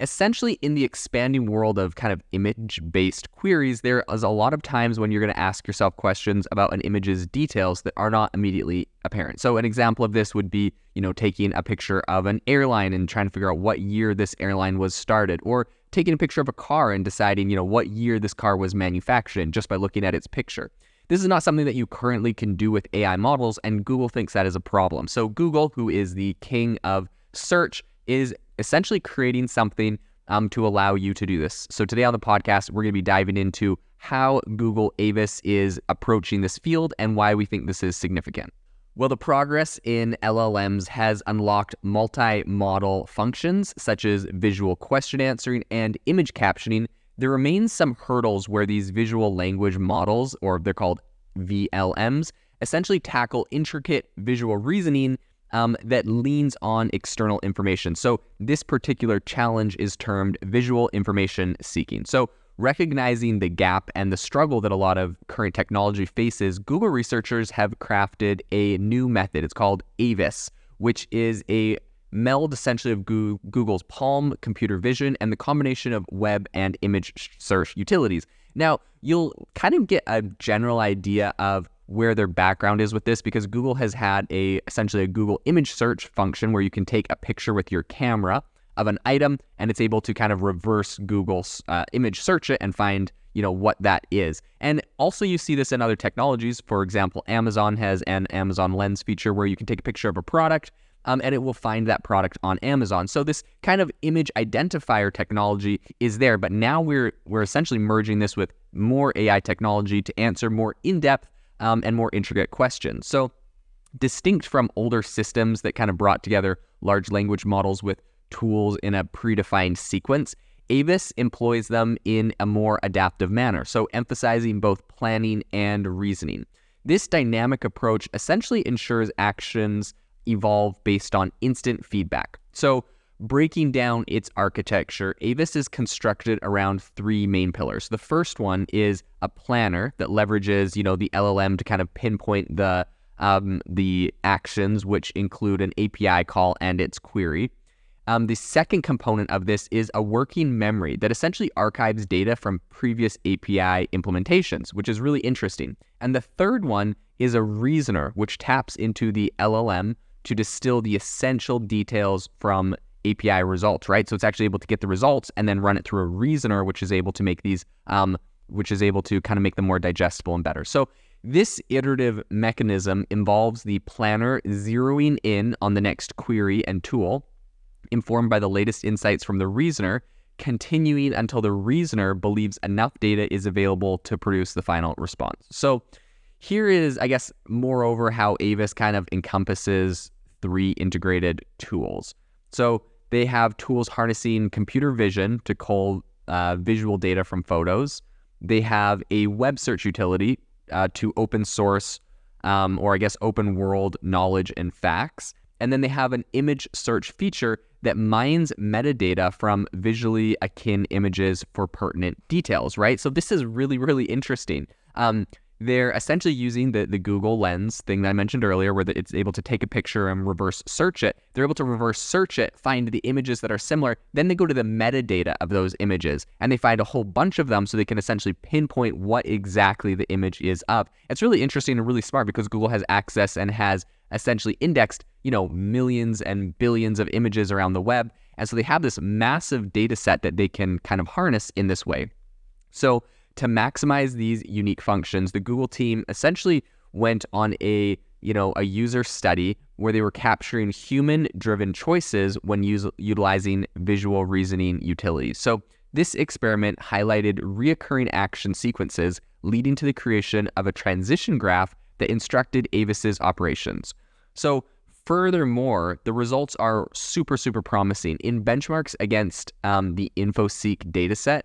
essentially in the expanding world of kind of image based queries, there is a lot of times when you're going to ask yourself questions about an image's details that are not immediately apparent. So, an example of this would be, you know, taking a picture of an airline and trying to figure out what year this airline was started, or taking a picture of a car and deciding, you know, what year this car was manufactured just by looking at its picture. This is not something that you currently can do with AI models, and Google thinks that is a problem. So, Google, who is the king of search, is essentially creating something um, to allow you to do this. So, today on the podcast, we're going to be diving into how Google Avis is approaching this field and why we think this is significant. Well, the progress in LLMs has unlocked multimodal functions such as visual question answering and image captioning there remains some hurdles where these visual language models, or they're called VLMs, essentially tackle intricate visual reasoning um, that leans on external information. So, this particular challenge is termed visual information seeking. So, recognizing the gap and the struggle that a lot of current technology faces, Google researchers have crafted a new method. It's called AVIS, which is a meld essentially of Google's Palm computer vision and the combination of web and image search utilities. Now, you'll kind of get a general idea of where their background is with this because Google has had a essentially a Google image search function where you can take a picture with your camera of an item and it's able to kind of reverse Google's uh, image search it and find you know what that is. And also you see this in other technologies. For example, Amazon has an Amazon Lens feature where you can take a picture of a product um, and it will find that product on Amazon. So this kind of image identifier technology is there, but now we're we're essentially merging this with more AI technology to answer more in-depth um, and more intricate questions. So distinct from older systems that kind of brought together large language models with tools in a predefined sequence. Avis employs them in a more adaptive manner, so emphasizing both planning and reasoning. This dynamic approach essentially ensures actions evolve based on instant feedback. So, breaking down its architecture, Avis is constructed around three main pillars. The first one is a planner that leverages, you know, the LLM to kind of pinpoint the um, the actions, which include an API call and its query. Um, the second component of this is a working memory that essentially archives data from previous API implementations, which is really interesting. And the third one is a reasoner, which taps into the LLM to distill the essential details from API results, right? So it's actually able to get the results and then run it through a reasoner, which is able to make these, um, which is able to kind of make them more digestible and better. So this iterative mechanism involves the planner zeroing in on the next query and tool, informed by the latest insights from the reasoner, continuing until the reasoner believes enough data is available to produce the final response. So here is, I guess, moreover, how Avis kind of encompasses three integrated tools. So they have tools harnessing computer vision to cull uh, visual data from photos. They have a web search utility uh, to open source, um, or I guess open world knowledge and facts. And then they have an image search feature that mines metadata from visually akin images for pertinent details, right? So this is really, really interesting. Um, they're essentially using the, the Google Lens thing that I mentioned earlier, where it's able to take a picture and reverse search it. They're able to reverse search it, find the images that are similar. Then they go to the metadata of those images and they find a whole bunch of them so they can essentially pinpoint what exactly the image is of. It's really interesting and really smart because Google has access and has essentially indexed, you know, millions and billions of images around the web. And so they have this massive data set that they can kind of harness in this way. So to maximize these unique functions, the Google team essentially went on a you know a user study where they were capturing human-driven choices when use, utilizing visual reasoning utilities. So this experiment highlighted reoccurring action sequences leading to the creation of a transition graph that instructed Avis's operations. So furthermore, the results are super, super promising. In benchmarks against um, the InfoSeek dataset,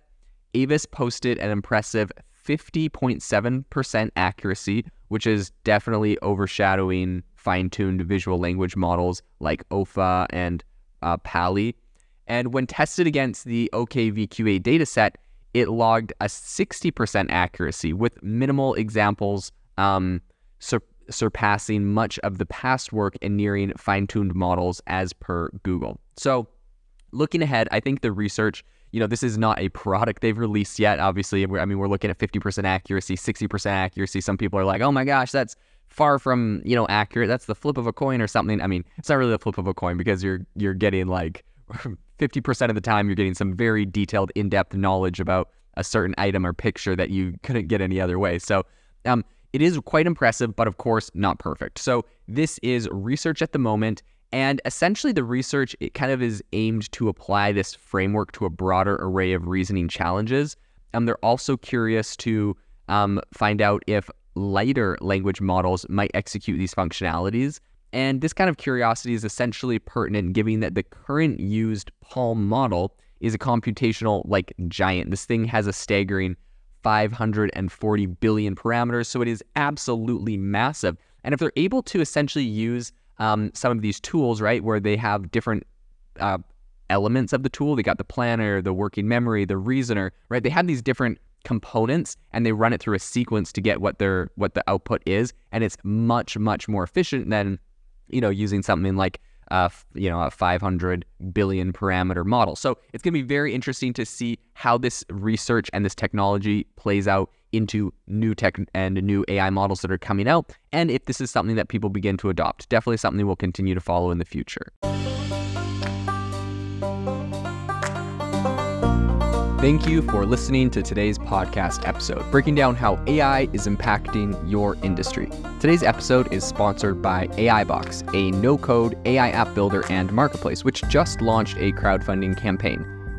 Avis posted an impressive 50.7% accuracy, which is definitely overshadowing fine tuned visual language models like OFA and uh, PALI. And when tested against the OKVQA dataset, it logged a 60% accuracy with minimal examples um, sur- surpassing much of the past work and nearing fine tuned models as per Google. So, looking ahead, I think the research, you know, this is not a product they've released yet. Obviously, I mean, we're looking at 50% accuracy, 60% accuracy. Some people are like, oh my gosh, that's far from, you know, accurate. That's the flip of a coin or something. I mean, it's not really the flip of a coin because you're you're getting like 50% of the time you're getting some very detailed, in-depth knowledge about a certain item or picture that you couldn't get any other way. So, um, it is quite impressive, but of course not perfect. So this is research at the moment. And essentially, the research it kind of is aimed to apply this framework to a broader array of reasoning challenges. And um, they're also curious to um, find out if lighter language models might execute these functionalities. And this kind of curiosity is essentially pertinent, given that the current used PaLM model is a computational like giant. This thing has a staggering 540 billion parameters, so it is absolutely massive. And if they're able to essentially use um, some of these tools, right, where they have different uh, elements of the tool. They got the planner, the working memory, the reasoner, right? They have these different components and they run it through a sequence to get what their what the output is, and it's much much more efficient than you know using something like uh, you know a 500 billion parameter model. So it's going to be very interesting to see how this research and this technology plays out into new tech and new AI models that are coming out, and if this is something that people begin to adopt. Definitely something we'll continue to follow in the future. Thank you for listening to today's podcast episode, breaking down how AI is impacting your industry. Today's episode is sponsored by AIbox, a no code AI app builder and marketplace, which just launched a crowdfunding campaign.